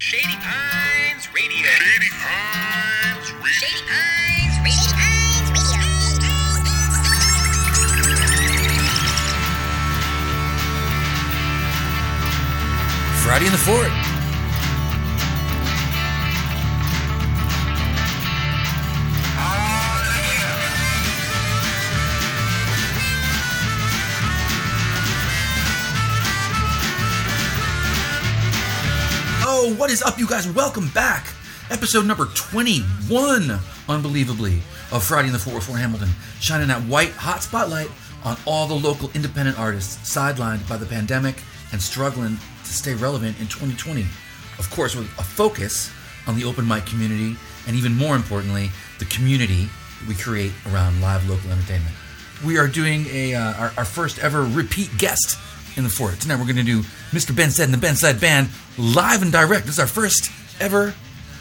Shady Pines Radio. Shady Pines Radio. Shady Pines Radio. Friday in the Fort. What is up, you guys? Welcome back. Episode number 21, unbelievably, of Friday in the Fort with Fort Hamilton, shining that white hot spotlight on all the local independent artists sidelined by the pandemic and struggling to stay relevant in 2020. Of course, with a focus on the open mic community and even more importantly, the community we create around live local entertainment. We are doing a uh, our, our first ever repeat guest in the fort. Tonight we're going to do Mr. Ben Said and the Ben Said Band live and direct. This is our first ever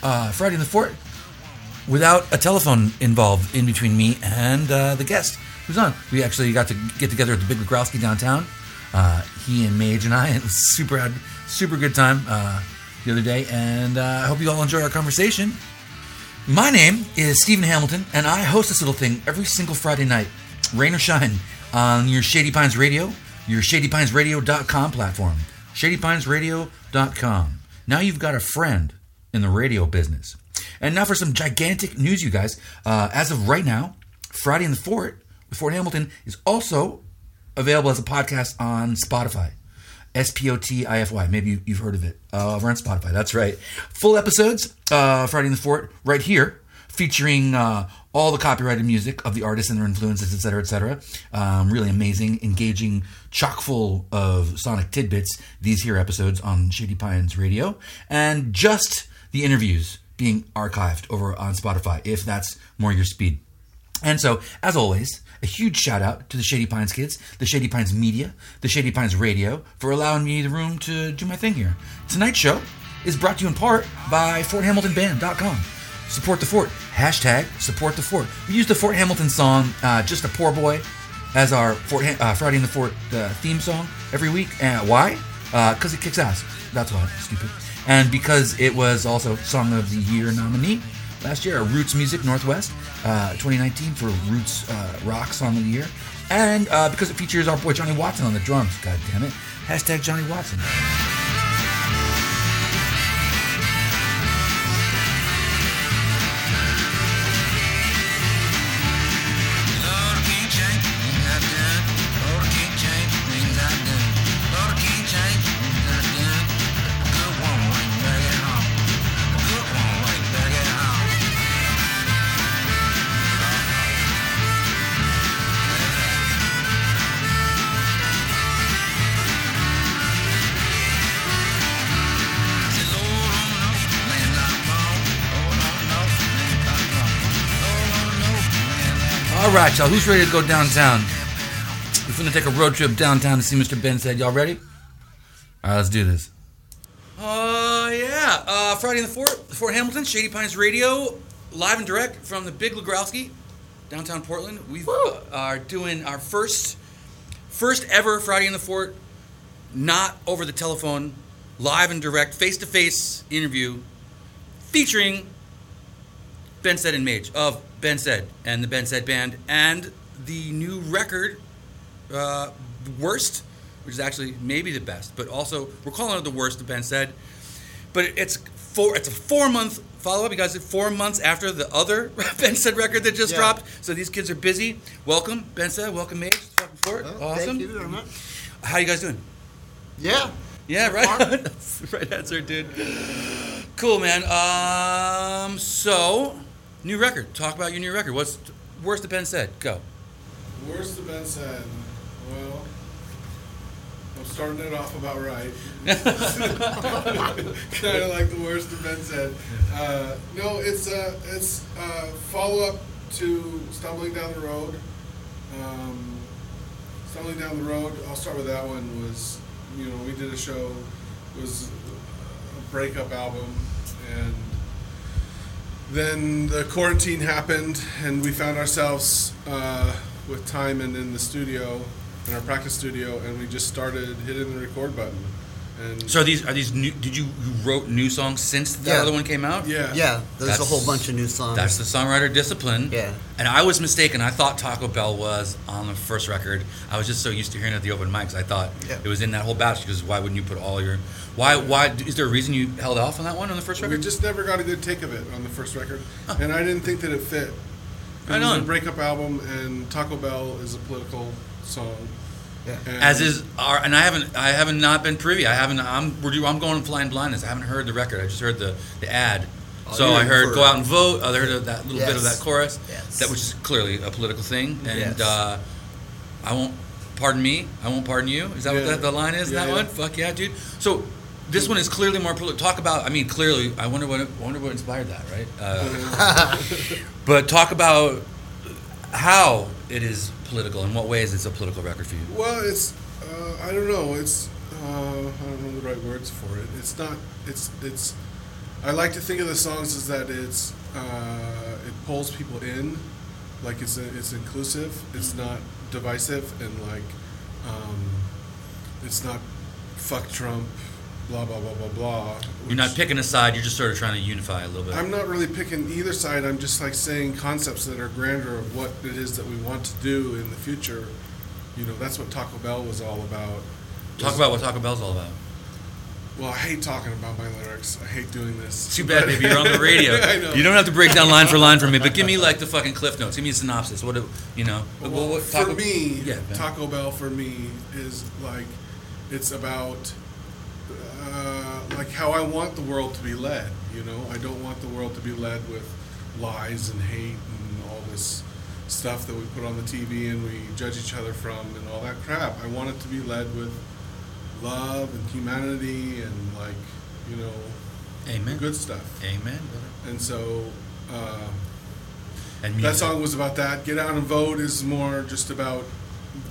uh, Friday in the Fort without a telephone involved in between me and uh, the guest who's on. We actually got to get together at the Big Legrowlski downtown. Uh, he and Mage and I, it was super had super good time uh, the other day, and uh, I hope you all enjoy our conversation. My name is Stephen Hamilton, and I host this little thing every single Friday night, rain or shine, on your Shady Pines Radio, your ShadyPinesRadio.com platform. ShadyPinesRadio.com. Now you've got a friend in the radio business. And now for some gigantic news, you guys. Uh, as of right now, Friday in the Fort with Fort Hamilton is also available as a podcast on Spotify. S P O T I F Y. Maybe you, you've heard of it. Uh, over on Spotify. That's right. Full episodes, uh, Friday in the Fort, right here, featuring uh, all the copyrighted music of the artists and their influences, et cetera, et cetera. Um, really amazing, engaging, chock full of sonic tidbits. These here episodes on Shady Pines Radio, and just the interviews being archived over on Spotify, if that's more your speed. And so, as always, a huge shout out to the Shady Pines kids, the Shady Pines media, the Shady Pines radio for allowing me the room to do my thing here. Tonight's show is brought to you in part by FortHamiltonBand.com. Support the fort. Hashtag support the fort. We use the Fort Hamilton song, uh, Just a Poor Boy, as our Fort ha- uh, Friday in the Fort uh, theme song every week. Why? Because it kicks ass. That's why. Stupid. And because it was also Song of the Year nominee last year, Roots Music Northwest uh, 2019 for Roots uh, Rock Song of the Year, and uh, because it features our boy Johnny Watson on the drums. God damn it! Hashtag Johnny Watson. Right, y'all. Who's ready to go downtown? We're gonna take a road trip downtown to see Mr. Ben said. Y'all ready? All right, let's do this. Uh, yeah. Uh, Friday in the Fort, Fort Hamilton, Shady Pines Radio, live and direct from the Big Legrowlski, downtown Portland. We uh, are doing our first, first ever Friday in the Fort, not over the telephone, live and direct, face to face interview, featuring Ben Said and Mage of Ben Said and the Ben Said Band and the new record, uh, Worst, which is actually maybe the best, but also we're calling it the worst of Ben Said. But it's four. It's a four month follow up. You guys four months after the other Ben Said record that just Yeah. dropped. So these kids are busy. Welcome Ben Said. Welcome Mage. Fucking Fort. Oh, awesome. Thank you very much. How you guys doing? Yeah. Yeah, right. far. That's the right answer, dude. Cool, man. Um, so new record. Talk about your new record. What's worst that Ben said? Go. Worst the Ben said. Well, I'm starting it off about right. kind of like the worst the Ben said. Uh, no, it's uh, it's uh, follow up to stumbling down the road. Um, stumbling down the road. I'll start with that one. Was you know we did a show. Was a breakup album and then the quarantine happened, and we found ourselves uh, with time and in the studio, in our practice studio, and we just started hitting the record button. And So are these are these new? Did you you wrote new songs since that Yeah. other one came out? yeah, Yeah, there's a whole bunch of new songs. That's the songwriter discipline. Yeah. And I was mistaken. I thought Taco Bell was on the first record. I was just so used to hearing it at the open mics. I thought Yeah. it was in that whole batch because why wouldn't you put all your why why is there a reason you held off on that one on the first record? We record? just never got a good take of it on the first record, and I didn't think that it fit. It Right was a breakup album, and Taco Bell is a political song. Yeah. As is our, and I haven't, I haven't not been privy. I haven't. I'm, we're, do- I'm going flying blindness. I haven't heard the record. I just heard the, the ad. Oh, so I heard "Go Out and Vote." I heard that little bit of that chorus, Yes. that which is clearly a political thing. And Yes. uh, I won't pardon me. I won't pardon you. Is that what Yeah. that, the line is? Yeah, that yeah. one? Fuck yeah, dude. So this one is clearly more political. Talk about. I mean, clearly. I wonder what. I wonder what inspired that, right? Uh, but talk about how it is political. In what ways it's a political record for you. Well, it's uh, I don't know. It's uh, I don't know the right words for it. It's not. It's it's. I like to think of the songs as that it's uh, it pulls people in, like it's a, it's inclusive. It's not divisive and like um, it's not fuck Trump, blah blah blah blah blah. You're not picking a side. You're just sort of trying to unify a little bit. I'm not really picking either side. I'm just like saying concepts that are grander of what it is that we want to do in the future. You know, that's what Taco Bell was all about. Talk about what Taco Bell's all about. Well, I hate talking about my lyrics. I hate doing this. Too bad, baby. You're on the radio. I know. You don't have to break down line for line for me, but give me like the fucking cliff notes. Give me a synopsis. What, do- you know? Well, what- what- for Taco- me, yeah. Taco Bell for me is like it's about uh, like how I want the world to be led. You know, I don't want the world to be led with lies and hate and all this stuff that we put on the TV and we judge each other from and all that crap. I want it to be led with love and humanity and like you know Amen. good stuff. Amen. And so. Uh, And that song was about that. Get out and vote is more just about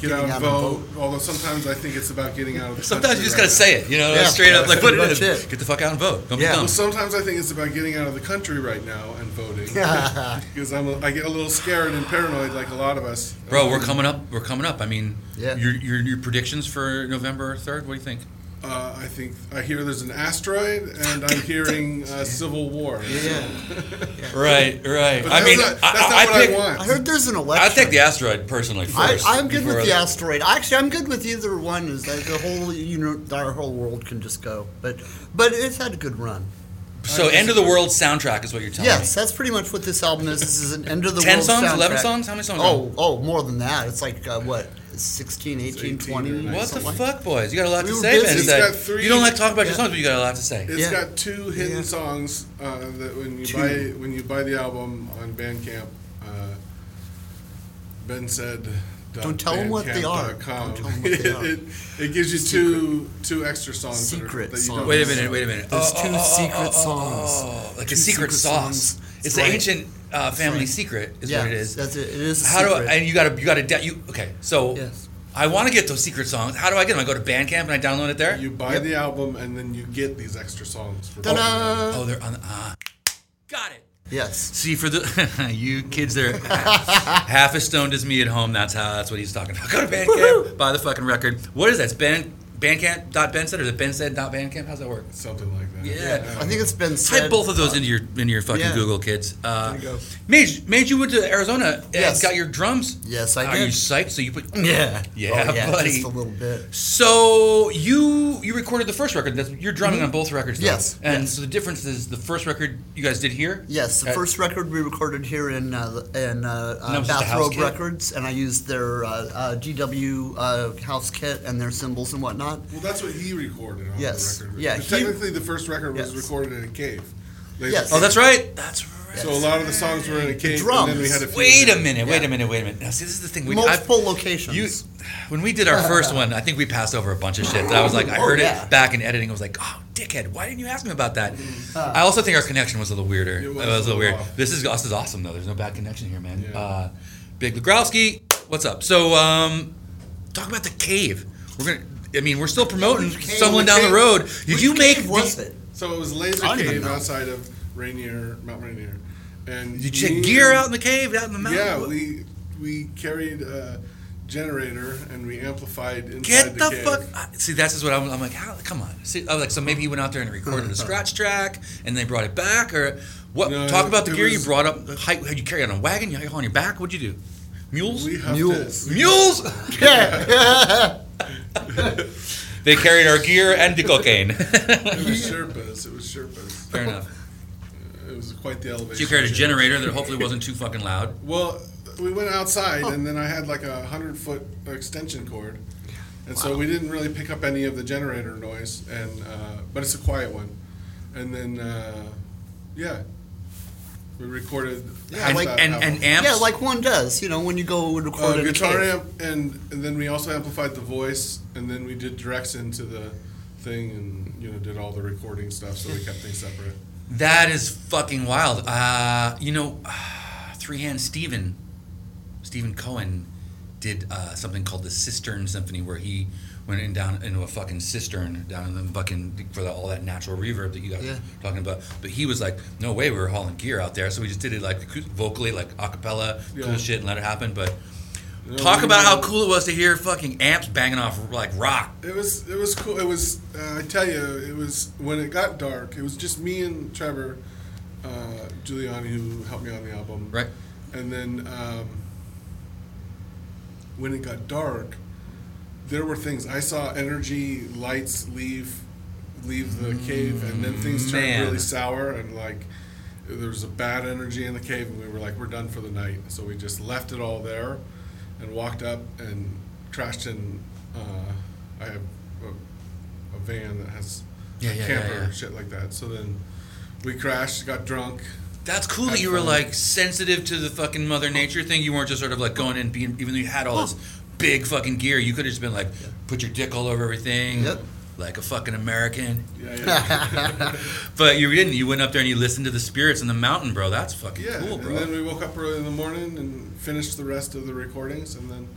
get out and and vote. Although sometimes I think it's about getting out of the Sometimes you just right gotta say it. You know, Yeah, straight up. Like what it pretty is. much it. Get the fuck out and vote. Don't Yeah. be dumb. Well, sometimes I think it's about getting out of the country right now and voting because I'm a, I get a little scared and paranoid like a lot of us. Bro, we're Um, coming up. We're coming up. I mean, Yeah. your, your your predictions for November third. What do you think? Uh, I think I hear there's an asteroid and I'm hearing uh, civil war. yeah. Right, right. But I mean, not, that's I, not I, what pick, I want. I heard there's an election. I election. take the asteroid personally I, first. I'm good with before the other- asteroid. Actually, I'm good with either one. Is that the whole you know our whole world can just go, but but it's had a good run. So, end of the world soundtrack is what you're telling me. Yes, that's pretty much what this album is. This is an end of the 10 world songs? 11 songs? How many songs are Oh, oh, more than that. It's like uh, what 16, 18, 18 20. or 19. What the like- fuck, boys? You got a lot We to say, busy. man. It's That- got three- you don't like to talk about your songs, but you got a lot to say. It's Yeah. got two hidden Yeah. songs uh, that when you Two. buy when you buy the album on Bandcamp, uh, Ben said. Don't tell 'em what they are. Don't tell 'em what they are. it, it gives you two two extra songs. that are- Secret that you songs. don't Wait a minute, wait a minute. There's Oh, two oh, oh, secret oh, oh, songs. oh, like Two a secret, secret sauce. songs. It's That's the right. ancient uh, family right. secret, is yeah, what it is. That's it. It is. A How do I, and you got to you got to de- you okay? So Yes. I want to get those secret songs. How do I get them? I go to Bandcamp and I download it there. You buy Yep. the album and then you get these extra songs. For Ta-da! oh, they're on. The, ah, got it. Yes. See for the you kids, they're half as stoned as me at home. That's how. That's what he's talking about. Go to Bandcamp, buy the fucking record. What is that? It's Ben Bandcamp Ben said or is it Ben said Bandcamp? How's that work? Something like that. Yeah. I think it's been said. Type both of those into your into your fucking Yeah. Google, kids. Uh, There you go. Mage, Mage, you went to Arizona and Yes. got your drums. Yes, I Are did. you psyched? So you put Yeah. Yeah, oh, yeah, buddy. Just a little bit. So you you recorded the first record. That's, you're drumming on both records. Though. Mm-hmm. Yes, And yes. so the difference is the first record you guys did here. Yes, the Uh, first record we recorded here in uh, in uh, uh, was just a house Bathrobe? Records, and I used their uh, uh, GW uh, house kit and their cymbals and whatnot. Well, that's what he recorded on Yes. the record. Yeah, he- technically, the first record was Yes. recorded in a cave. Laser Yes. Oh, that's right. That's right. So a lot of the songs were in a cave, and drums. then we had a few. Wait a minute. Wait Yeah. a minute. Wait a minute. Now, see, this is the thing. We Multiple I- locations. You, when we did our first one, I think we passed over a bunch of shit. That I was like, I Oh, heard yeah. it back in editing. I was like, oh, dickhead, why didn't you ask me about that? I also think our connection was a little weirder. It It was was, a little weird. off. This is this is awesome though. There's no bad connection here, man. Yeah. Uh, Big Legrowlski, what's up? So, um, talk about the cave. We're gonna. I mean, we're still promoting Which cave? someone Which down the road. Did Which you make? cave was did- it? So it was Laser I don't even Cave know. outside of Rainier, Mount Rainier, and Did you me check gear out in the cave, out in the mountain? Yeah, we we carried a generator and we amplified inside Get the, the cave. fuck! I- See, that's just what I'm, I'm like. How? Come on. See, I'm like, so maybe he went out there and recorded a scratch track, and they brought it back, or what? No, Talk about the it gear you was- brought up. How had you carry it on a wagon? You on your back? What'd you do? Mules? We huffed Mules. it. Mules? Yeah. they carried our gear and the cocaine. It was Sherpas. It was Sherpas. Fair enough. It was quite the elevation. So you carried a generator that hopefully wasn't too fucking loud. Well, we went outside, and then I had like a hundred foot extension cord, and so we didn't really pick up any of the generator noise, and uh, but it's a quiet one, and then uh, yeah, we recorded. Yeah, and, like- and, and amps. yeah, like one does, you know, when you go and record uh, a guitar amp, and, and then we also amplified the voice, and then we did directs into the thing, and you know did all the recording stuff, so we kept things separate. That is fucking wild. Uh, you know, Three Hand Steven, Stephen Cohen, did uh, something called the Cistern Symphony, where he went in down into a fucking cistern down in the fucking for the, all that natural reverb that you guys Yeah. are talking about. But he was like, "No way, we were hauling gear out there." So we just did it like vocally, like a cappella, Yeah. cool shit, and let it happen. But know, talk about how cool it was to hear fucking amps banging off like rock. It was it was cool. It was uh, I tell you, it was when it got dark. It was just me and Trevor uh, Giuliani who helped me on the album, Right. And then um, when it got dark, there were things I saw energy lights leave leave the cave, and then things turned Man. really sour and like. There was a bad energy in the cave, and we were like, "We're done for the night." So we just left it all there, and walked up and crashed in. Uh, I have a, a van that has Yeah, yeah, yeah, camper yeah. shit like that. So then we crashed, got drunk. That's cool that you were like sensitive to the fucking Mother Nature thing. You weren't just sort of like going in, being, even though you had all this big fucking gear, you could have just been like, put your dick all over everything, Yep. like a fucking American. Yeah, yeah. But you didn't. You went up there and you listened to the spirits in the mountain, bro. That's fucking yeah. cool, bro. and then we woke up early in the morning and finished the rest of the recordings, and then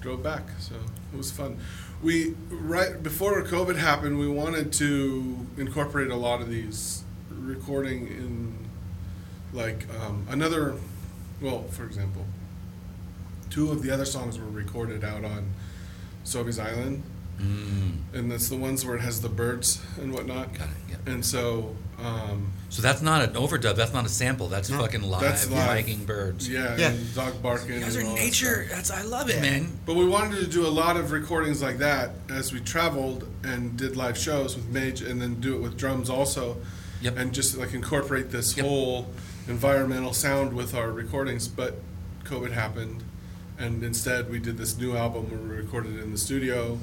drove back. So it was fun. We right before COVID happened, we wanted to incorporate a lot of these recording in like um, another. Well, for example, two of the other songs were recorded out on Sauvie Island. Mm, and that's the ones where it has the birds and whatnot. got it. Yeah. And so, um, So that's not an overdub. That's not a sample. That's No. fucking live, That's live. miking birds. yeah, Yeah. and dog barking. You guys are and all that nature. stuff. That's I love it, Yeah. man. But we wanted to do a lot of recordings like that as we traveled and did live shows with Mage, and then do it with drums also, Yep. and just like incorporate this Yep. whole environmental sound with our recordings. But COVID happened, and instead we did this new album where we recorded it in the studio,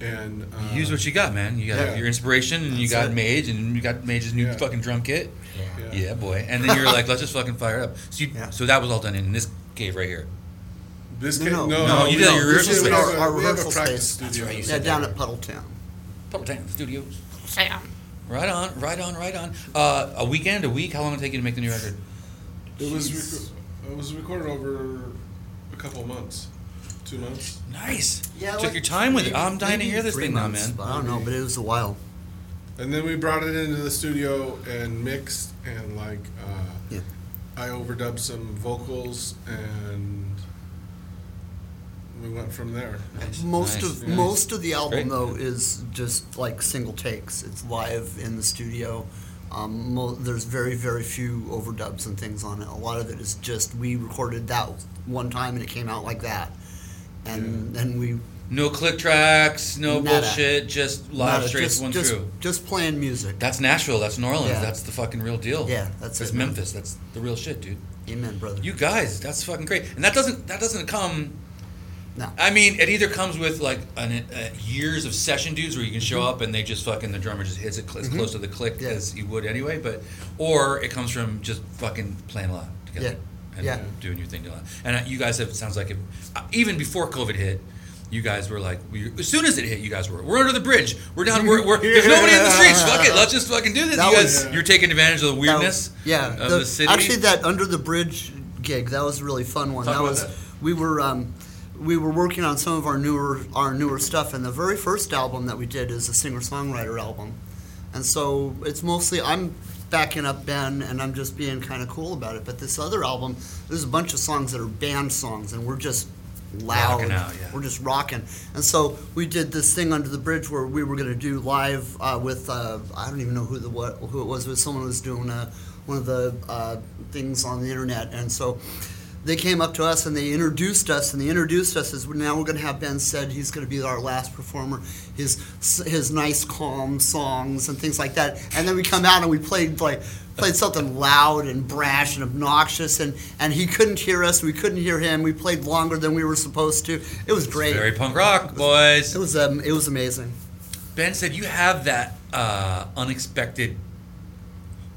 and uh, Use what you got, man. You got Yeah. your inspiration, and you got it. Mage, and you got Mage's new Yeah. fucking drum kit. Yeah. Yeah, boy. And then you're like, let's just fucking fire it up. So, you, Yeah. so that was all done in this cave right here. This No, came, no. no, No, you did no, your this rehearsal is space. our- We have our we have a rehearsal space. That's studio. right, you Yeah, down that. at Puddletown. Purple Tank Studios. Right on, right on, right on. Uh, a weekend, a week. How long did it take you to make the new record? It was rec- it was recorded over a couple months, two months. Nice. Yeah, Took like your time with it. maybe- I'm dying to maybe hear this three thing now, months, man. but I don't know, but it was a while. And then we brought it into the studio and mixed and like uh, Yeah. I overdubbed some vocals and we went from there. Nice, Most nice, of nice. most of the album Great. though is just like single takes. It's live in the studio. Um, mo- there's very very few overdubs and things on it. A lot of it is just we recorded that one time and it came out like that, and then we No click tracks, no Nada. bullshit, just live nada, straight just, one just, through. just playing music. That's Nashville. That's New Orleans. Yeah. That's the fucking real deal. Yeah, that's That's it, man. Memphis. That's the real shit, dude. Amen, brother. You guys, that's fucking great. And that doesn't that doesn't come. No. I mean, it either comes with like an, uh, years of session dudes where you can show up and they just fucking the drummer just hits it cl- as close to the click Mm-hmm. Yeah. as you would anyway. But or it comes from just fucking playing a lot together Yeah. and Yeah. doing your thing a lot. And uh, you guys have it sounds like it, uh, even before COVID hit. You guys were like, we, as soon as it hit, you guys were, we're under the bridge. We're down. We're, we're there's nobody in the streets. Fuck it, let's just fucking do this. That you guys, was- you're taking advantage of the weirdness. was- yeah, of the, city. Actually, that under the bridge gig that was a really fun one. Talk that was that. we were um, we were working on some of our newer our newer stuff, and the very first album that we did is a singer songwriter album, and so it's mostly I'm backing up Ben and I'm just being kind of cool about it. But this other album, there's a bunch of songs that are band songs, and we're just loud. Out, yeah. We're just rocking. And so we did this thing under the bridge where we were going to do live uh, with uh, I don't even know who the what who it was. But someone was doing uh, one of the uh, things on the internet, and so. They came up to us and they introduced us, and they introduced us as now we're going to have Ben said he's going to be our last performer, his his nice calm songs and things like that. And then we come out and we played like played something loud and brash and obnoxious, and and he couldn't hear us, we couldn't hear him. We played longer than we were supposed to. It was great. Very punk rock, boys. It was um, it was amazing. Ben said you have that uh, unexpected.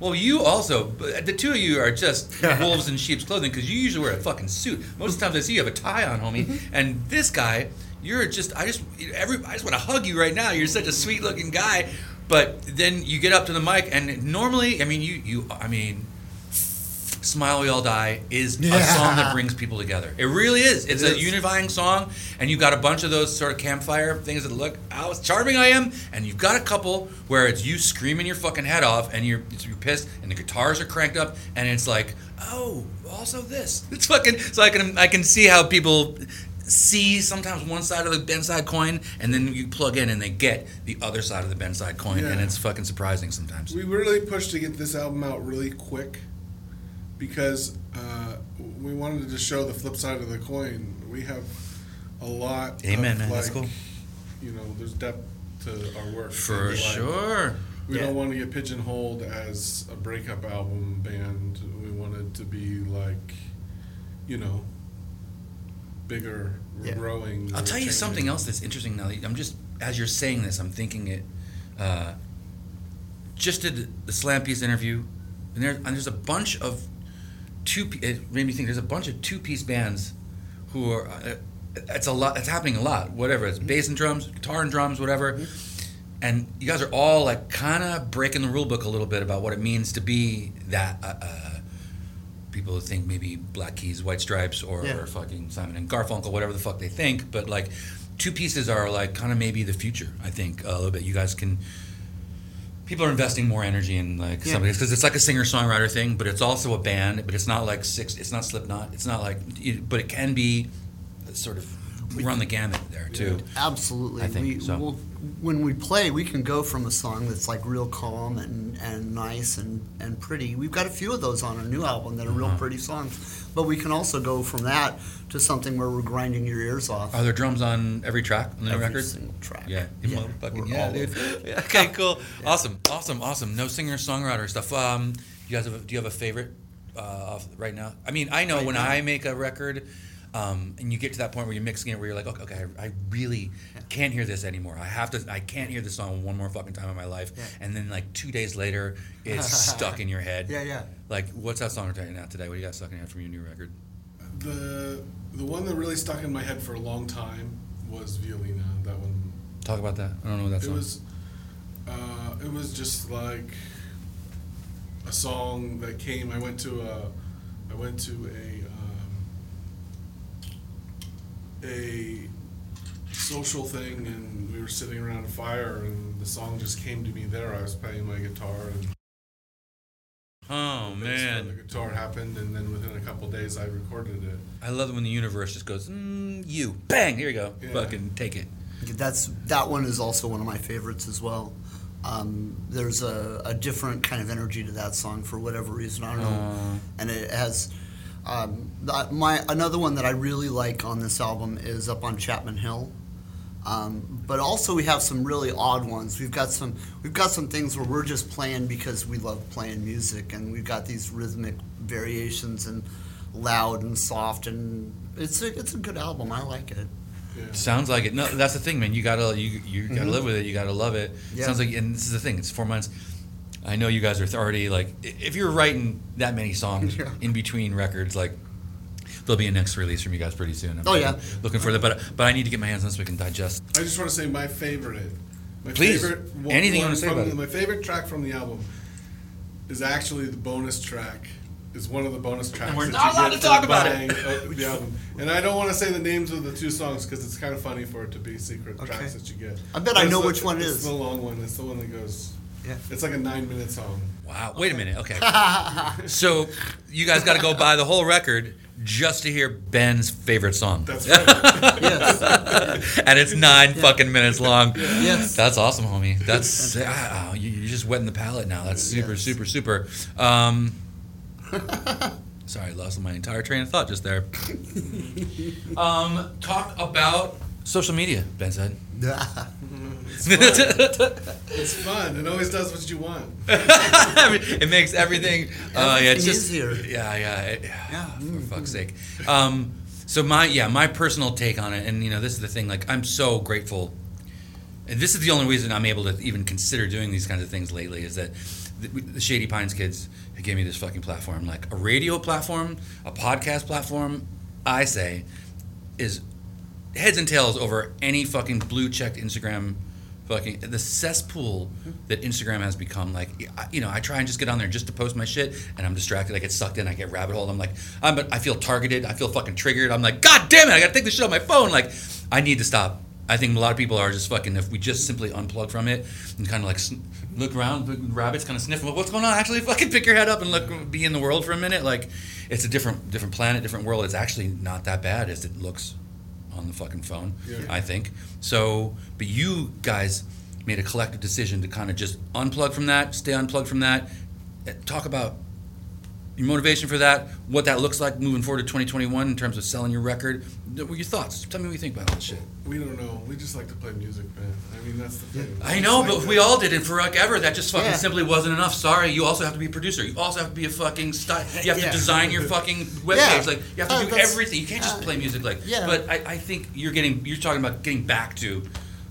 Well, you also, the two of you are just wolves in sheep's clothing because you usually wear a fucking suit. Most of the times I see you have a tie on, homie. Mm-hmm. And this guy, you're just, I just, every, I just want to hug you right now. You're such a sweet looking guy. But then you get up to the mic, and normally, I mean, you, you, I mean, Smile We All Die is a song that brings people together. It really is. It's It a is. unifying song, and you've got a bunch of those sort of campfire things that look how charming I am, and you've got a couple where it's you screaming your fucking head off, and you're you're pissed, and the guitars are cranked up, and it's like, oh, also this. It's fucking. So I can I can see how people see sometimes one side of the Ben side coin, and then you plug in and they get the other side of the Ben side coin, and it's fucking surprising sometimes. We really pushed to get this album out really quick because uh, we wanted to show the flip side of the coin. We have a lot. Amen, of, man. That's like, cool. You know, there's depth to our work. For Like, sure. We Yeah. don't want to get pigeonholed as a breakup album band. We wanted to be like, you know, bigger, Yeah. growing. I'll tell you changing. something else that's interesting now. I'm just as you're saying this, I'm thinking it. Uh, just did the Slam Piece interview, and there and there's a bunch of two. It made me think there's a bunch of two piece bands who are. Uh, it's a lot. It's happening a lot. Whatever it's bass and drums, guitar and drums, whatever. And you guys are all like kind of breaking the rule book a little bit about what it means to be that. Uh, uh, people who think maybe Black Keys, White Stripes, or, Yeah. or fucking Simon and Garfunkel, whatever the fuck they think. But like, two pieces are like kind of maybe the future. I think a little bit. You guys can. People are investing more energy in like Yeah. something because it's like a singer songwriter thing, but it's also a band. But it's not like six. It's not Slipknot. It's not like. But it can be sort of run the gamut there too. Absolutely. I think we, so. We'll, when we play, we can go from a song that's like real calm and, and nice and, and pretty. We've got a few of those on our new album that are real Uh-huh. pretty songs. But we can also go from that to something where we're grinding your ears off. Are there drums on every track on the Every record? single track. Yeah, Yeah, motherfucking yeah, all dude. Yeah, okay, cool, awesome, awesome, awesome. No singer songwriter stuff. Um, you guys have a, do you have a favorite uh, off right now? I mean, I know Right when now? I make a record, um, and you get to that point where you're mixing it, where you're like, okay, okay I, I really can't hear this anymore. I have to, I can't hear this song one more fucking time in my life. Yeah. And then like two days later, it's stuck in your head. Yeah, yeah. Like, what's that song right now today? What do you got stuck in your head from your new record? The the one that really stuck in my head for a long time was Violina. That one. Talk about that. I don't know what that It song. was. Uh, it was just like a song that came. I went to a. I went to a. Um, a social thing, and we were sitting around a fire, and the song just came to me there. I was playing my guitar, and oh man! the guitar happened, and then within a couple days, I recorded it. I love it when the universe just goes, mm, you, bang, here you go, Yeah. fucking take it. That's that one is also one of my favorites as well. Um, there's a, a different kind of energy to that song for whatever reason. I don't know, and it has um, that- my another one that I really like on this album is up on Chapman Hill. Um, but also we have some really odd ones. We've got some we've got some things where we're just playing because we love playing music, and we've got these rhythmic variations and loud and soft, and it's a it's a good album. I like it. Yeah. Sounds like it. No, that's the thing, man. You gotta you you gotta live with it. You gotta love it. Mm-hmm. Yeah. Sounds like, and this is the thing. It's four months. I know you guys are already like, if you're writing that many songs Yeah. in between records, like there'll be a next release from you guys pretty soon. I'm Oh, yeah. looking for that. But but I need to get my hands on this so we can digest. I just want to say my favorite. My Please. favorite one- Anything you wanna say about the- it. My favorite track from the album is actually the bonus track. Is one of the bonus tracks. And we're that not you allowed get to talk about it. the album. And I don't want to say the names of the two songs because it's kind of funny for it to be secret Okay. tracks that you get. I bet But I know the- which one it it's the long one. It's the one that goes. Yeah. It's like a nine-minute song. Wow. Wait a minute. Okay. so you guys got to go buy the whole record. just to hear Ben's favorite song. That's right. Yes. and it's nine fucking minutes long. Yes. That's awesome, homie. That's you, you're just wetting the palate now. That's super, Yes. super, super. Um, sorry, I lost my entire train of thought just there. um, talk about social media, Ben said. It's fun. It always does what you want. It makes everything. Uh, yeah, it's Everything just easier. Yeah, yeah, it- yeah. For fuck's sake. Um, so my yeah, my personal take on it, and you know, this is the thing. Like, I'm so grateful, and this is the only reason I'm able to even consider doing these kinds of things lately is that the, the Shady Pines kids have gave me this fucking platform, like a radio platform, a podcast platform. I say is heads and tails over any fucking blue checked Instagram fucking the cesspool that Instagram has become like you know I try and just get on there just to post my shit and I'm distracted I get sucked in I get rabbit hole I'm like I'm I feel targeted I feel fucking triggered I'm like god damn it I gotta take this shit off my phone like I need to stop. I think a lot of people are just fucking if we just simply unplug from it and kind of like sn- look around rabbits kind of sniff what's going on? Actually fucking pick your head up and look be in the world for a minute like it's a different different planet different world it's actually not that bad as it looks on the fucking phone. Yeah. I think so. But you guys made a collective decision to kind of just unplug from that, stay unplugged from that. eh, Talk about your motivation for that, what that looks like moving forward to 2021 in terms of selling your record. What were your thoughts? Tell me what you think about all this shit. We don't know. We just like to play music, man. I mean, that's the thing. I know, but we all did it for like ever. That just fucking Yeah. simply wasn't enough. Sorry, you also have to be a producer. You also have to be a fucking style. You have Yeah. to design your fucking webpage. Yeah. Like you have Uh, to do that's- everything. You can't just uh, play music. Like, yeah. but I, I think you're getting. You're talking about getting back to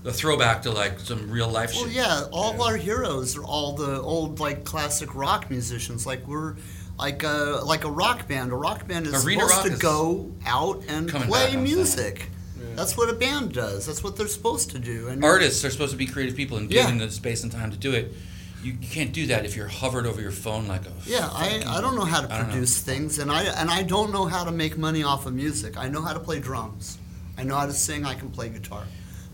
the throwback to like some real life Well, shit. yeah, all our heroes are all the old like classic rock musicians. Like we're like a like a rock band. A rock band is Arena supposed rock to is go out and coming back play on music. Yeah. That's what a band does. That's what they're supposed to do. And Artists are supposed to be creative people and Yeah. given the space and time to do it. You, you can't do that if you're hovered over your phone like a. Yeah, I, I don't know how to I don't know. produce things, and I and I don't know how to make money off of music. I know how to play drums. I know how to sing. I can play guitar.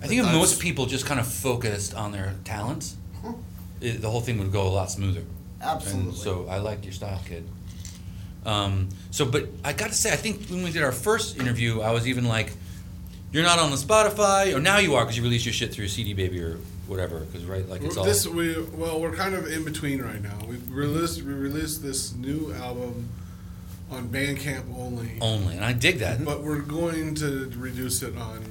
I think if most people just kind of focused on their talents, Huh. it, the whole thing would go a lot smoother. Absolutely. And so I liked your style, kid. Um, so, but I got to say, I think when we did our first interview, I was even like, "You're not on the Spotify," or now you are because you release your shit through CD Baby or whatever. Because right, like it's all this we well, we're kind of in between right now. We released we released this new album on Bandcamp only, only, and I dig that. but we're going to reduce it on.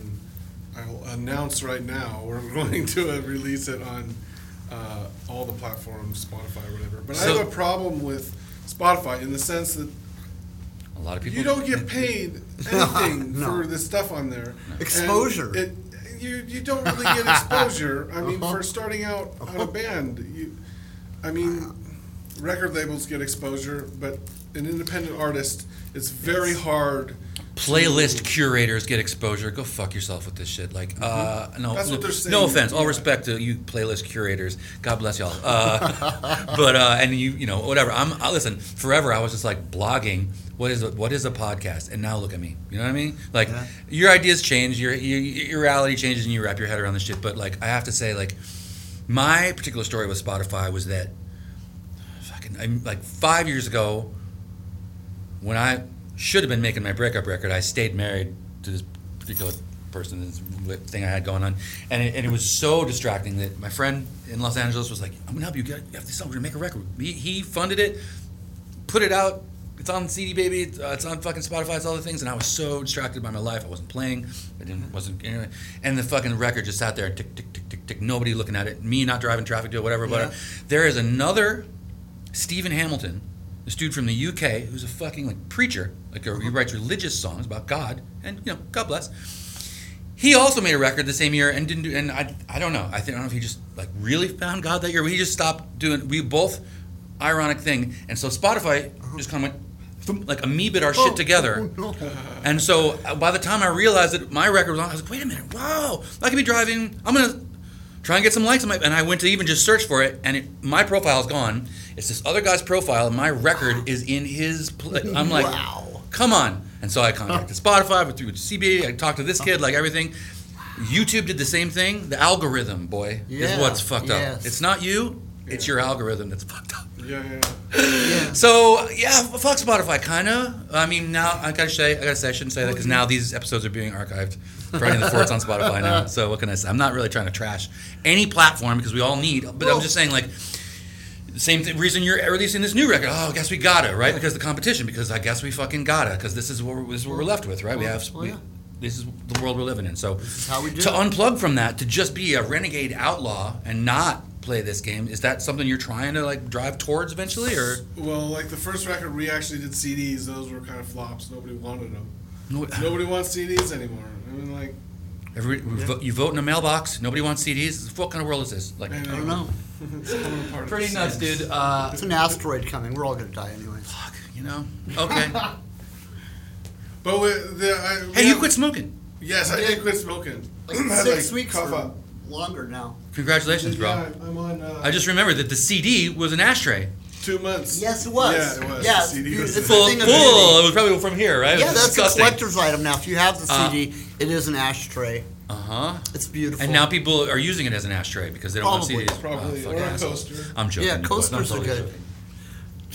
I'll announce right now we're going to uh, release it on uh, all the platforms, Spotify, or whatever. But I have a problem with Spotify in the sense that A lot of people you don't get paid anything No. for the stuff on there. And Exposure. It, you you don't really get exposure. I mean, Uh-huh. for starting out on a band, you, I mean, record labels get exposure, but an independent artist, it's very hard. playlist curators get exposure. Go fuck yourself with this shit. Like, uh, no, That's what no, they're saying, no offense. All yeah. respect to you playlist curators. God bless y'all. Uh, but uh, and you, you know, whatever. I'm. I, listen, forever I was just like blogging. What is a, what is a podcast? And now look at me. You know what I mean? Like Yeah. your ideas change, your, your your reality changes, and you wrap your head around this shit. But like, I have to say, like, my particular story with Spotify was that fucking I'm, like five years ago when I should have been making my breakup record, I stayed married to this particular person, this thing I had going on, and it, and it was so distracting that my friend in Los Angeles was like, "I'm gonna help you get you have this song. We're gonna make a record." He, he funded it, put it out. It's on CD Baby. It's, uh, it's on fucking Spotify. It's all the things, and I was so distracted by my life. I wasn't playing. I didn't wasn't anyway. And the fucking record just sat there, tick tick tick tick tick. Nobody looking at it. Me not driving traffic to it, whatever. But Yeah. uh, there is another Stephen Hamilton, this dude from the UK who's a fucking like preacher, like uh, he writes religious songs about God, and you know, God bless. He also made a record the same year and didn't do. And I, I don't know. I think I don't know if he just like really found God that year. He just stopped doing. We both ironic thing, and so Spotify just kind of went like amoeba'd our shit Oh, together. oh, no. And so uh, by the time I realized that my record was on, I was like, wait a minute, wow, I could be driving. I'm gonna try and get some likes on my. And I went to even just search for it, and it, my profile is gone. It's this other guy's profile, and my record is in his. Pl- I'm like, Wow. come on. And so I contacted Spotify, went through CB, I talked to this kid, like everything. YouTube did the same thing. The algorithm, boy, is what's fucked up. It's not you, it's Yeah. your algorithm that's fucked up. Yeah, yeah. Yeah. So yeah, fuck Spotify, kinda. I mean, now I gotta say, I gotta say, I shouldn't say that because now these episodes are being archived. Friday the Fourth on Spotify now. So what can I say? I'm not really trying to trash any platform because we all need. But I'm just saying, like, same th- reason you're releasing this new record. Oh, I guess we gotta, right? Because the competition. Because I guess we fucking gotta. Because this is what we're, this is what we're left with, right? We have. Well, we- this is the world we're living in. So is how we do to it. unplug from that, to just be a renegade outlaw and not play this game, is that something you're trying to like drive towards eventually, or? Well, like the first record, we actually did CDs. Those were kind of flops. Nobody wanted them. No, Nobody wants CDs anymore. I mean, like, Every, we vote- you vote in a mailbox. Nobody wants CDs. What kind of world is this? Like, I I don't know. It's pretty nuts, dude. Uh, It's an asteroid coming. We're all gonna die anyway. fuck, you know. Okay. But we, the, I, we hey, you quit smoking. Yes, I did quit smoking. Like six like, weeks cough or up. longer now. Congratulations, bro. Yeah, I'm on. Uh, I just remembered that the CD was an ashtray. two months. Yes, it was. Yeah, it was. Yeah, The CD was it's in a Full, thing of full. beauty. It was probably from here, right? Yeah, that's disgusting. a collector's item now. If you have the Uh, CD, it is an ashtray. Uh huh. It's beautiful. And now people are using it as an ashtray because they don't Probably. want CDs. Probably. Oh, fuck or a assholes. coaster. I'm joking. Yeah, of course. I'm coasters are totally good. joking.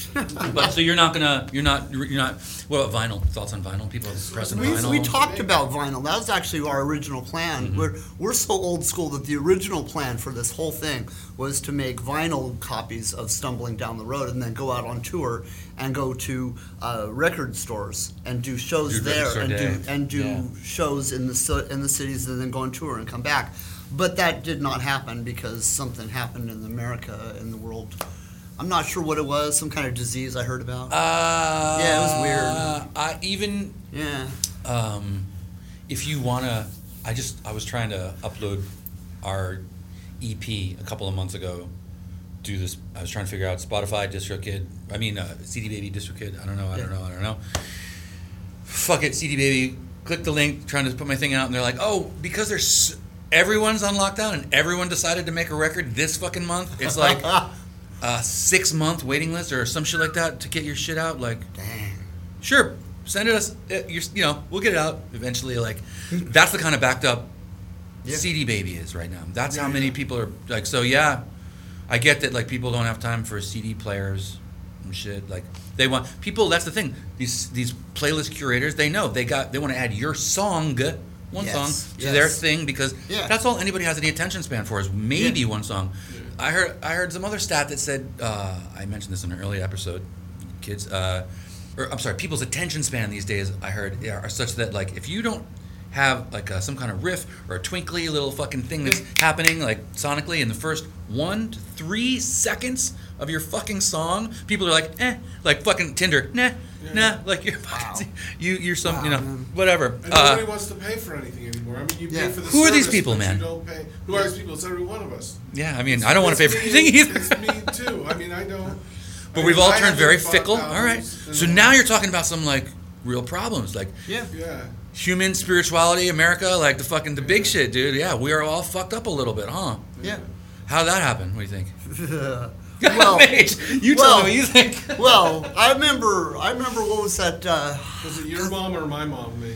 but so you're not gonna, you're not, you're not. What about vinyl? Thoughts on vinyl? People pressing we, vinyl. we talked about vinyl. That was actually our original plan. Mm-hmm. We're we're so old school that the original plan for this whole thing was to make vinyl copies of Stumbling Down the Road and then go out on tour and go to uh, record stores and do shows Do there and day. do and do Yeah. shows in the in the cities and then go on tour and come back. But that did not happen because something happened in America in the world. I'm not sure what it was. Some kind of disease I heard about. Uh, Yeah, it was weird. I even yeah. um, if you wanna, I just I was trying to upload our EP a couple of months ago. Do this. I was trying to figure out Spotify, DistroKid. I mean, uh, CD Baby, DistroKid. I don't know. I don't know. I don't know. Fuck it, CD Baby. Click the link. Trying to put my thing out, and they're like, "Oh, because there's everyone's on lockdown, and everyone decided to make a record this fucking month. It's like a six month waiting list or some shit like that to get your shit out. Like, Dang. Sure, send it us. uh, You're, know, we'll get it out eventually. Like, that's the kind of backed up Yeah. CD baby is right now. That's how many yeah. people are like. So yeah, I get that. Like, people don't have time for CD players and shit. Like, they want people. That's the thing. These these playlist curators, they know they got they want to add your song, one Yes, song, to yes. their thing because Yeah. that's all anybody has any attention span for is maybe one song. I heard I heard some other stat that said uh, I mentioned this in an early episode, kids. Uh, or I'm sorry, people's attention span these days I heard are such that like if you don't have like a, some kind of riff or a twinkly little fucking thing that's happening like sonically in the first one to three seconds of your fucking song, people are like, eh, like fucking Tinder, nah, nah, like you're fucking, you you're some you know whatever. And Uh, nobody wants to pay for anything anymore. I mean, you Yeah. pay for the Who are these people, man? You don't pay. Who are these people? It's every one of us. yeah, I mean I don't want to pay for me- anything either. It's me too. I mean, I don't. But I we've all I turned very fickle. All right. So now you're talking about some like real problems, like Yeah. Yeah. Human spirituality, America, like the fucking the big shit, dude. Yeah, we are all fucked up a little bit, huh? Yeah. How'd that happen? What do you think? Well, Mage, you tell well- me what you think. well, I remember. I remember what was that? Uh, Was it your mom or my mom, Mage?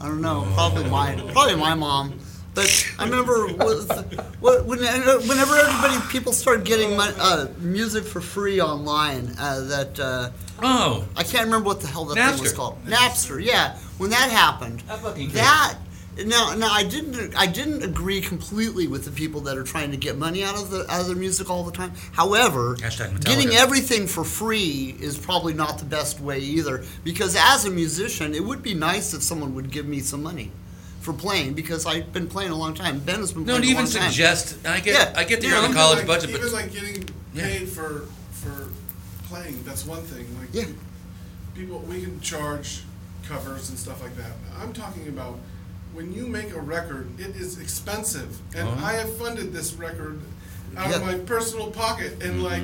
I don't know. Probably my Probably my mom. But I remember when, whenever everybody people started getting mon- uh, music for free online. Uh, that uh, oh, I can't remember what the hell that thing was called. Napster. Yeah. When that happened, That that. Now, now I didn't. I didn't agree completely with the people that are trying to get money out of the out of their music all the time. However, getting everything for free is probably not the best way either. Because as a musician, it would be nice if someone would give me some money for playing. Because I've been playing a long time. Ben has been no, playing to a even long time. suggest. I get, Yeah. I get that Yeah, you're on even the college like, budget, even but like getting Yeah. paid for for playing. That's one thing. Like Yeah. people, we can charge covers and stuff like that. I'm talking about when you make a record, it is expensive, and Oh. I have funded this record out of Yeah. my personal pocket, and like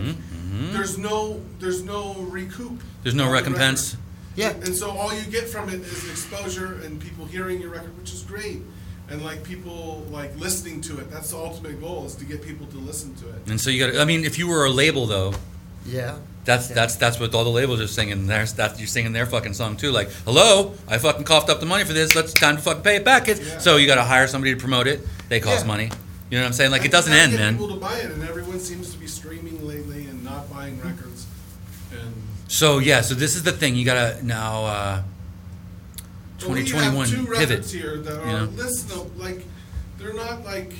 there's no there's no recoup. Mm-hmm, there's no on the recompense. Record. Yeah. And so all you get from it is exposure and people hearing your record, which is great. And like people like listening to it. That's the ultimate goal is to get people to listen to it. And so you got. I mean, if you were a label though, Yeah. That's Yeah. that's that's what all the labels are singing. There's that you're singing their fucking song too. Like, hello, I fucking coughed up the money for this. Let's time to fucking pay it back. kids." Yeah. So you got to hire somebody to promote it. They cost Yeah. money. You know what I'm saying? Like it doesn't end, get man. People to buy it, and everyone seems to be streaming lately and not buying records. And So yeah, so this is the thing. You gotta now. Uh, But 2021 have two pivot. records here that are you know? listen, like they're not like.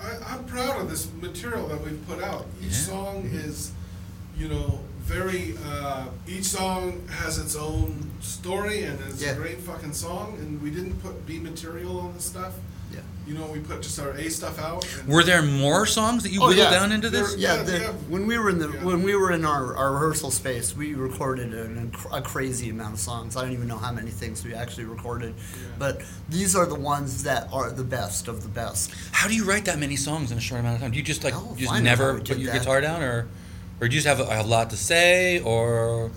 I, I'm proud of this material that we've put out. Each Yeah. song is, you know, very. Uh, each song has its own story and it's Yeah. a great fucking song. And we didn't put B material on this stuff. Yeah. You know, we put just our A stuff out. Were there more songs that you Oh, whittled yeah. down into this? There- Yeah, Yeah, the, yeah. when we were in the Yeah. when we were in our, our rehearsal space, we recorded an, a crazy amount of songs. I don't even know how many things we actually recorded, but these are the ones that are the best of the best. How do you write that many songs in a short amount of time? Do you just like Oh, you just fine with how never put your that. guitar down, or or do you just have a, a lot to say, or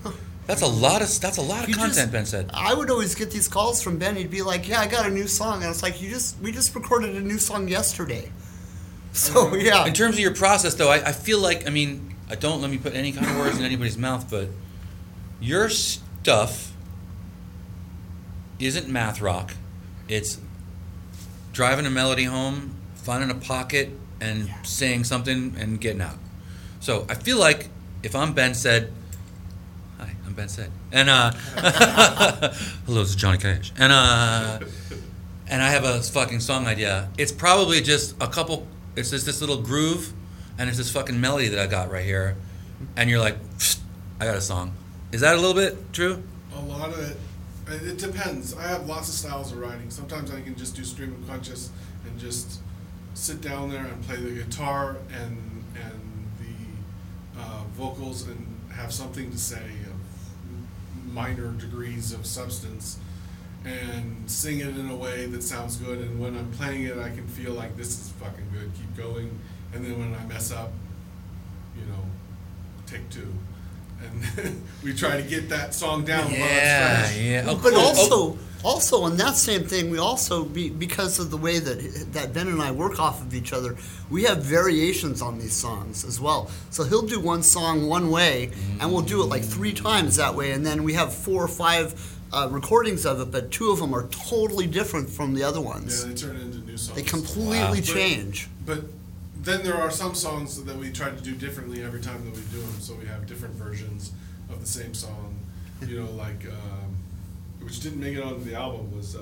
that's a lot of that's a lot of You content. just- ben said. I would always get these calls from Ben. He'd be like, "Yeah, I got a new song," and it's like, "You just we just recorded a new song yesterday." So mm-hmm. yeah, In terms of your process, though, I, I feel like I mean I don't let me put any kind of words in anybody's mouth, but your stuff isn't math rock. It's driving a melody home, finding a pocket, and saying something and getting out. So I feel like if I'm Ben said, Ben said, and uh, hello, this is Johnny Cash, and uh, and I have a fucking song idea. It's probably just a couple. It's just this little groove, and it's this fucking melody that I got right here, and you're like, I got a song. Is that a little bit true? A lot of it, it depends. I have lots of styles of writing. Sometimes I can just do stream of conscious and just sit down there and play the guitar and and the uh, vocals and have something to say minor degrees of substance and sing it in a way that sounds good. And when I'm playing it, I can feel like this is fucking good. Keep going. And then when I mess up, you know, take two. And we try to get that song down. Yeah, yeah. Oh, but cool. also, Oh, also on that same thing, we also be, because of the way that that Ben and I work off of each other, we have variations on these songs as well. So he'll do one song one way, and we'll do it like three times that way, and then we have four or five uh, recordings of it, but two of them are totally different from the other ones. Yeah, ones. they turn into new songs. they completely Wow. Change. But then there are some songs that we try to do differently every time that we do them. So we have different versions of the same song. You know, like um, which didn't make it onto the album was uh,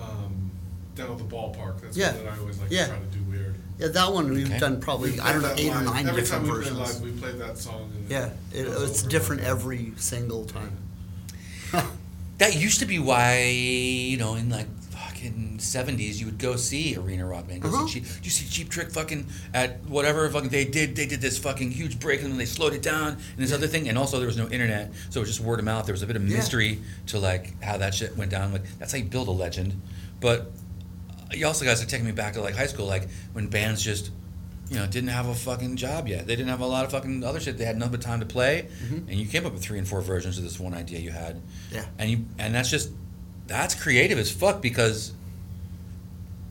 um, down at the ballpark. That's Yeah. one that I always like Yeah. to try to do weird. Yeah, that one we've Okay. done probably We I don't know played eight that or live. nine Every different time we versions. play live, we played that song. And Yeah, it, goes it's over different and every single time. that used to be why you know in like fucking seventies you would go see arena rock band. Go Uh-huh. see cheap. You see Cheap Trick fucking at whatever fucking they did? They did this fucking huge break and then they slowed it down and this other thing. And also there was no internet, so it was just word of mouth. There was a bit of Yeah. mystery to like how that shit went down. Like that's how you build a legend. But you also guys are taking me back to like high school, like when bands just you know didn't have a fucking job yet. They didn't have a lot of fucking other shit. They had nothing but time to play, and you came up with three and four versions of this one idea you had. Yeah. And you and that's just that's creative as fuck because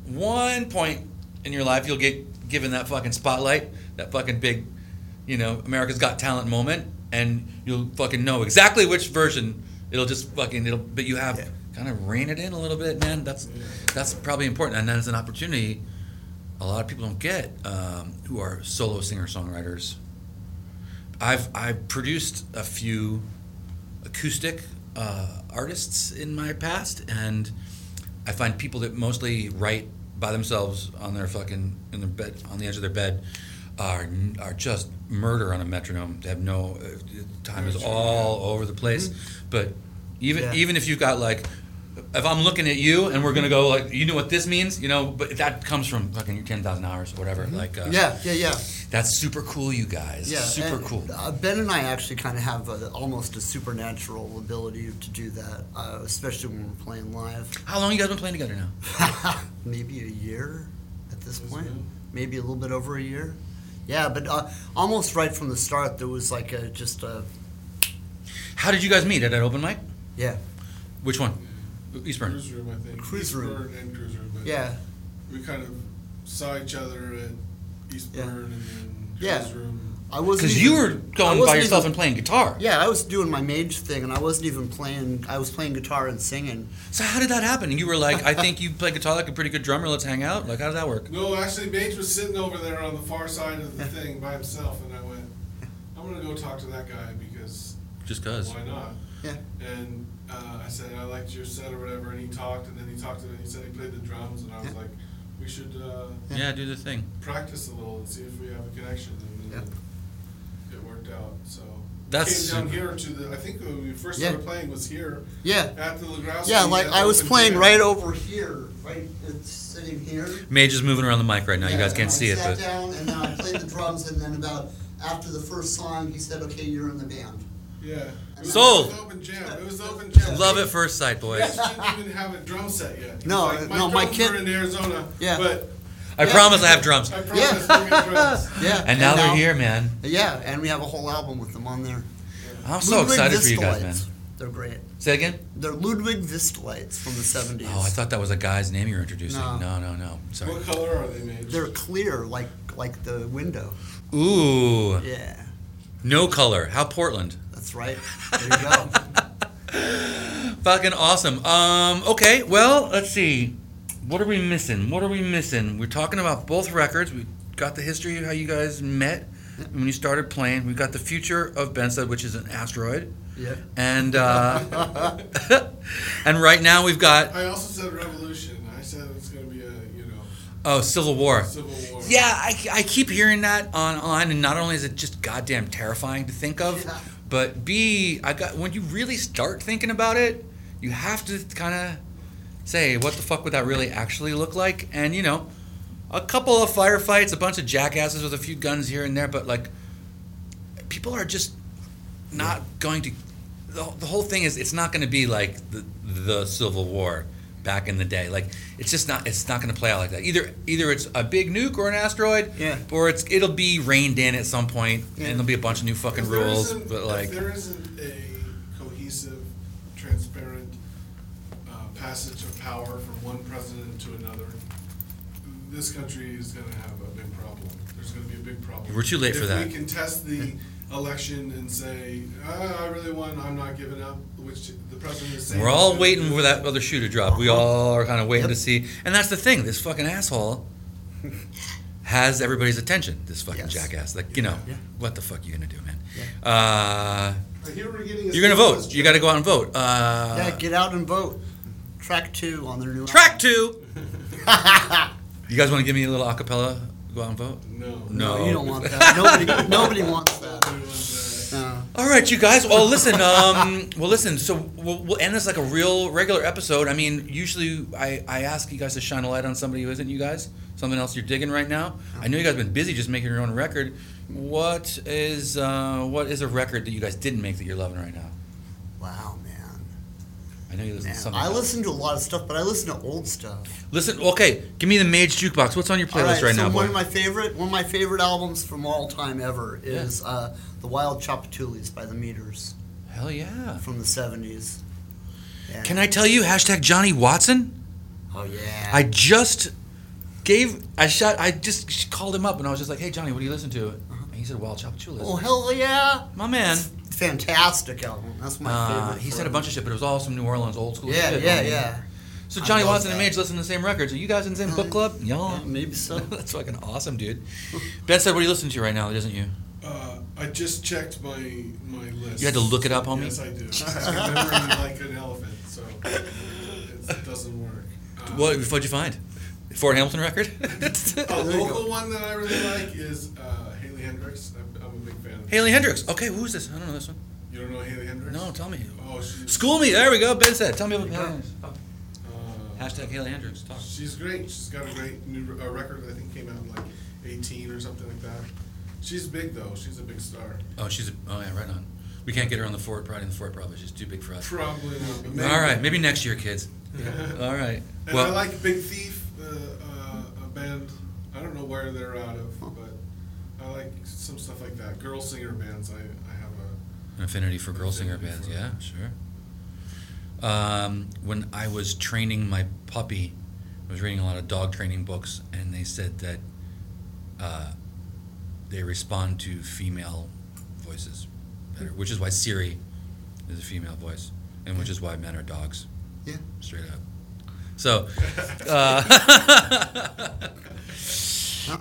one point in your life you'll get given that fucking spotlight, that fucking big, you know, America's Got Talent moment, and you'll fucking know exactly which version it'll just fucking it'll but you have Yeah. kind of rein it in a little bit, man. That's that's probably important, and that is an opportunity a lot of people don't get um, who are solo singer songwriters. I've I've produced a few acoustic uh, artists in my past, and I find people that mostly write by themselves on their fucking in their bed on the edge of their bed are are just murder on a metronome. They have no uh, time is all over the place. But even Yeah. even if you've got like if I'm looking at you and we're gonna go like you know what this means, you know, but that comes from fucking ten thousand hours or whatever. Like uh, Yeah, yeah, yeah. That's super cool, you guys. Yeah, super and, cool. Uh, ben and I actually kind of have a, almost a supernatural ability to do that, uh, especially when we're playing live. How long you guys been playing together now? Maybe a year at this That's point, good. maybe a little bit over a year. Yeah, but uh, almost right from the start, there was like a just a How did you guys meet at an open mic? yeah, Which one? Eastburn. Cruise room, I think. Cruise East room. Burn and cruise room. Yeah, We kind of saw each other at East Yeah. And then Yeah. room. I wasn't Because you were going by yourself even- and playing guitar. Yeah, I was doing my mage thing, and I wasn't even playing. I was playing guitar and singing. So how did that happen? And you were like, I think you play guitar like a pretty good drummer. Let's hang out. Like, how did that work? No, actually, Mage was sitting over there on the far side of the thing by himself, and I went, I'm gonna go talk to that guy because just cause. Why not? Yeah. And uh, I said I liked your set or whatever, and he talked, and then he talked, to me and he said he played the drums, and I was Yeah. like, we should uh, Yeah, do the thing. practice a little and see if we have a connection, and then it worked out. So That's came down super. here to the. I think when we first Yeah. started playing was here Yeah. at the Lagrouse. Yeah, like I was playing right right over here, right, it's sitting here. Mage is moving around the mic right now. you Yeah, guys can't and see I it, sat but down and then I played the drums, and then about after the first song, he said, "Okay, you're in the band." Yeah. It was, Sold. It was open jam. It was open jam. love at first sight, We boys. didn't even have a drum set yet. No, Like, no, my my drums kid- were in Arizona. Yeah. But I Yeah. promise I have drums. I promise we'll get drums. Yeah, And now they're here, man. Yeah, and we have a whole album with them on there. I'm so Ludwig excited for you guys, man. Vistalites. They're great. Say again? They're Ludwig Vistalites from the '70s. Oh, I thought that was a guy's name you were introducing. No. No, no, no. Sorry. What color are they made? They're clear, like like the window. Ooh, Yeah, no color. How Portland? That's right. There you go. Fucking awesome. Um, okay, well, let's see. What are we missing? What are we missing? We're talking about both records. We got the history of how you guys met when you started playing. We've got the future of Bensted, which is an asteroid, yeah. and uh, and right now we've got I also said revolution. I said it's going to be a you know oh Civil War. civil war. Yeah, I, I keep hearing that on online, and not only is it just goddamn terrifying to think of, Yeah. But B, I got when you really start thinking about it, you have to kind of say, what the fuck would that really actually look like? And you know, a couple of firefights, a bunch of jackasses with a few guns here and there, but like, people are just not going to. The, the whole thing is, it's not going to be like the the Civil War back in the day. Like, it's just not. It's not going to play out like that. Either either it's a big nuke or an asteroid, Yeah. or it's it'll be reined in at some point, Yeah. and there'll be a bunch of new fucking rules. But like, if there isn't a cohesive, transparent uh, passage of power from one president to another, this country is going to have a big problem. There's going to be a big problem. We're too late for if that. we contest the election and say, ah, "I really won. I'm not giving up," which the president is saying, we're all waiting for that other shoe to drop. We all are kind of waiting Yep. to see, and that's the thing. This fucking asshole has everybody's attention. This fucking Yes. jackass. Like, you know, Yeah. what the fuck you gonna do, man? Yeah. Uh, I hear we're getting. a you're gonna stimulus vote. You got to go out and vote. Uh, yeah, get out and vote. Track two on their new Track two. you guys want to give me a little acapella? Go out and vote. No. No. No, you don't want that. Nobody, nobody wants that. Nobody wants that. No. All right, you guys. Well, listen. Um, well, listen. So we'll, we'll end this like a real regular episode. I mean, usually I, I ask you guys to shine a light on somebody who isn't you guys. Something else you're digging right now. I know you guys have been busy just making your own record. What is uh, what is a record that you guys didn't make that you're loving right now? Wow. I know you listen man. to something. I else. listen to a lot of stuff, but I listen to old stuff. Listen. Okay, give me the Mage Jukebox. What's on your playlist right, so now, boy? one of my favorite, one of my favorite albums from all time ever is uh, the Wild Tchoupitoulas by the Meters Hell yeah. from the '70s. Yeah. Can I tell you? Hashtag Johnny Watson. Oh yeah. I just gave. I shot. I just called him up and I was just like, "Hey, Johnny, what do you listen to?" And he said, "Wild Tchoupitoulas." oh hell yeah! My man. Fantastic album. That's my Uh, favorite. he said a bunch of shit, but it was all some New Orleans old school Yeah, shit. yeah, man. yeah. So Johnny love Watson and that. Mage listen to the same records. Are you guys in the same book club? Y'all. Yeah, maybe so. That's fucking awesome, dude. Ben said, "What are you listening to right now?" Doesn't you? Uh, I just checked my my list. You had to look it up, homie? Yes, I do. I got memory like an elephant, so it doesn't work. Uh, What? What'd you find? Fort Hamilton record. A local one that I really like is uh, Haley Heynderickx. Haley Heynderickx. Okay, who's this? I don't know this one. You don't know Haley Heynderickx? No, tell me. Oh, she's School me. There we go. Ben said, "Tell me about Haley Heynderickx." Uh, Hashtag Haley Heynderickx. Talk. She's great. She's got a great new uh, record. That I think came out in like 18 or something like that. She's big though. She's a big star. Oh, she's a, oh yeah, right on. We can't get her on the Fort Pride in the Fort probably. She's too big for us. Probably not. But All right, maybe next year, kids. Yeah. All right. And Well, I like Big Thief, uh, uh, a band. I don't know where they're out of, but I like some stuff like that. Girl singer bands. I, I have a an affinity for girl singer bands. for- Yeah, sure. Um, when I was training my puppy, I was reading a lot of dog training books, and they said that uh, they respond to female voices better, which is why Siri is a female voice, and which is why men are dogs. Yeah. Straight up. So, uh,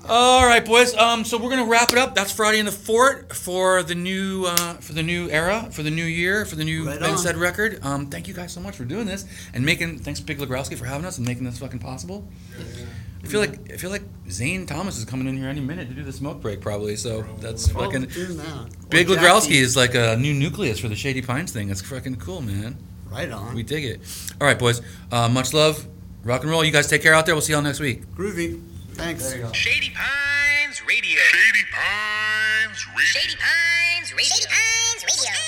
All right, boys. Um, so we're gonna wrap it up. That's Friday in the Fort for the new uh, for the new era, for the new year, for the new Right Ben. Said record. Um, thank you guys so much for doing this and making. Thanks, Big Legrowlski, for having us and making this fucking possible. I feel like I feel like Zane Thomas is coming in here any minute to do the smoke break, probably. So that's Well, fucking. Big Legrowlski is like a new nucleus for the Shady Pines thing. It's fucking cool, man. right on. We dig it. All right, boys. Uh, much love. Rock and roll. You guys take care out there. We'll see y'all next week. Groovy. Thanks. Shady Pines Radio. Shady Pines Radio. Shady Pines Radio. Shady Pines Radio.